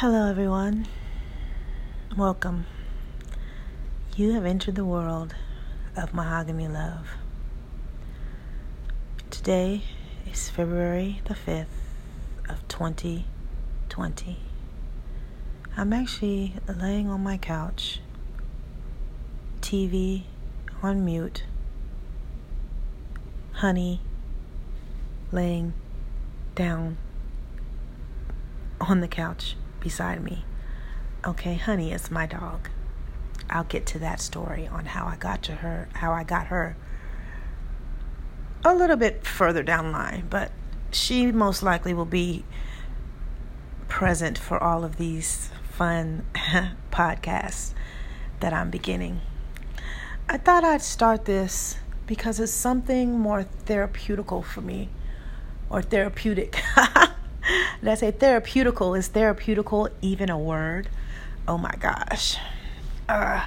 Hello, everyone. Welcome. You have entered the world of mahogany love. Today is February the 5th of 2020. I'm actually laying on my couch, TV on mute, honey laying down on the couch beside me. Okay, Honey it's my dog. I'll get to that story on how I got to her, how I got her a little bit further down the line, but she most likely will be present for all of these fun podcasts that I'm beginning. I thought I'd start this because it's something more therapeutical for me or therapeutic. Did I say therapeutical? Is therapeutical even a word? Oh my gosh. Uh,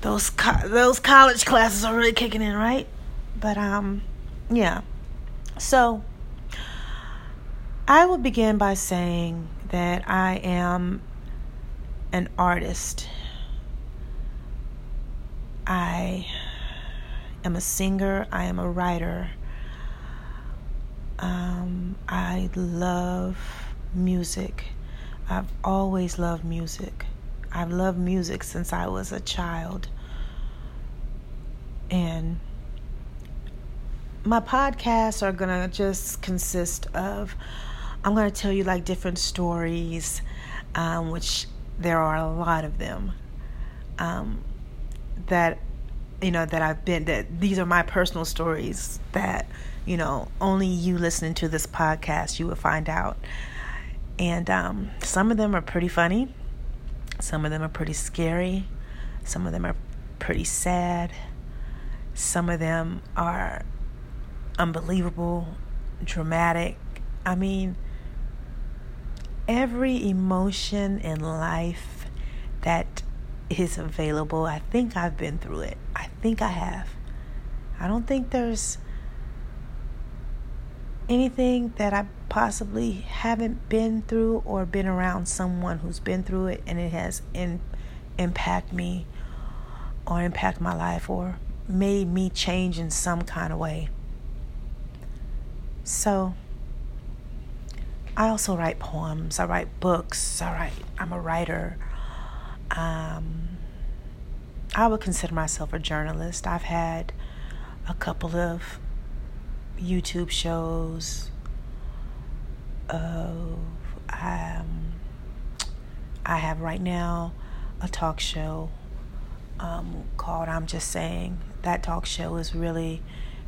those co- those college classes are really kicking in, right? But um, yeah. So I will begin by saying that I am an artist. I am a singer. I am a writer. Um, I love music. I've always loved music. I've loved music since I was a child. And my podcasts are going to just consist of, I'm going to tell you like different stories, um, which there are a lot of them, um, that, you know, that I've been, that these are my personal stories that you know, only you listening to this podcast, you will find out. And um, some of them are pretty funny, some of them are pretty scary, some of them are pretty sad, some of them are unbelievable, dramatic. I mean, every emotion in life that is available, I think I've been through it. I think I have. I don't think there's anything that I possibly haven't been through or been around someone who's been through it and it has in, impact me or impact my life or made me change in some kind of way. So I also write poems, I write books, I write I'm a writer. Um, I would consider myself a journalist. I've had a couple of YouTube shows of um, I have right now a talk show um, called I'm Just Saying. That talk show is really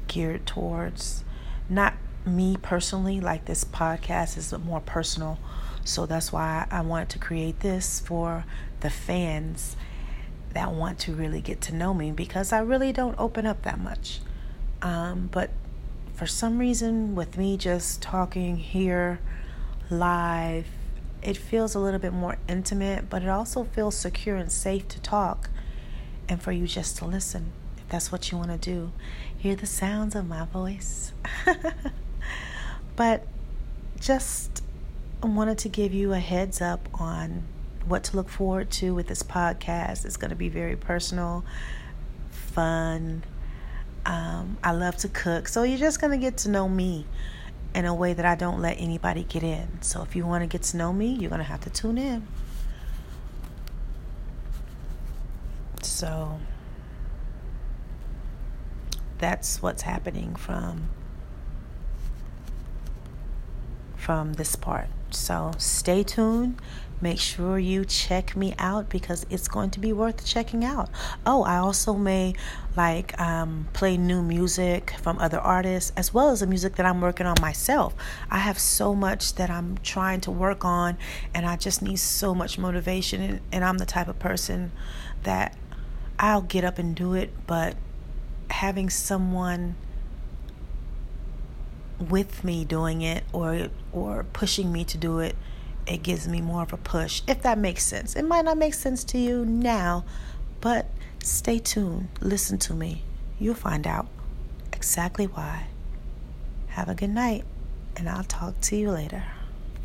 geared towards not me personally, like this podcast is more personal. So that's why I wanted to create this for the fans that want to really get to know me because I really don't open up that much. Um, but for some reason, with me just talking here live, it feels a little bit more intimate, but it also feels secure and safe to talk and for you just to listen if that's what you want to do. Hear the sounds of my voice. but just wanted to give you a heads up on what to look forward to with this podcast. It's going to be very personal, fun, um, I love to cook. So you're just going to get to know me in a way that I don't let anybody get in. So if you want to get to know me, you're going to have to tune in. So that's what's happening from from this part. So stay tuned. Make sure you check me out because it's going to be worth checking out. Oh, I also may like um, play new music from other artists as well as the music that I'm working on myself. I have so much that I'm trying to work on, and I just need so much motivation. And, and I'm the type of person that I'll get up and do it, but having someone with me doing it or or pushing me to do it it gives me more of a push if that makes sense. It might not make sense to you now but stay tuned. Listen to me. You'll find out exactly why. Have a good night and i'll talk to you later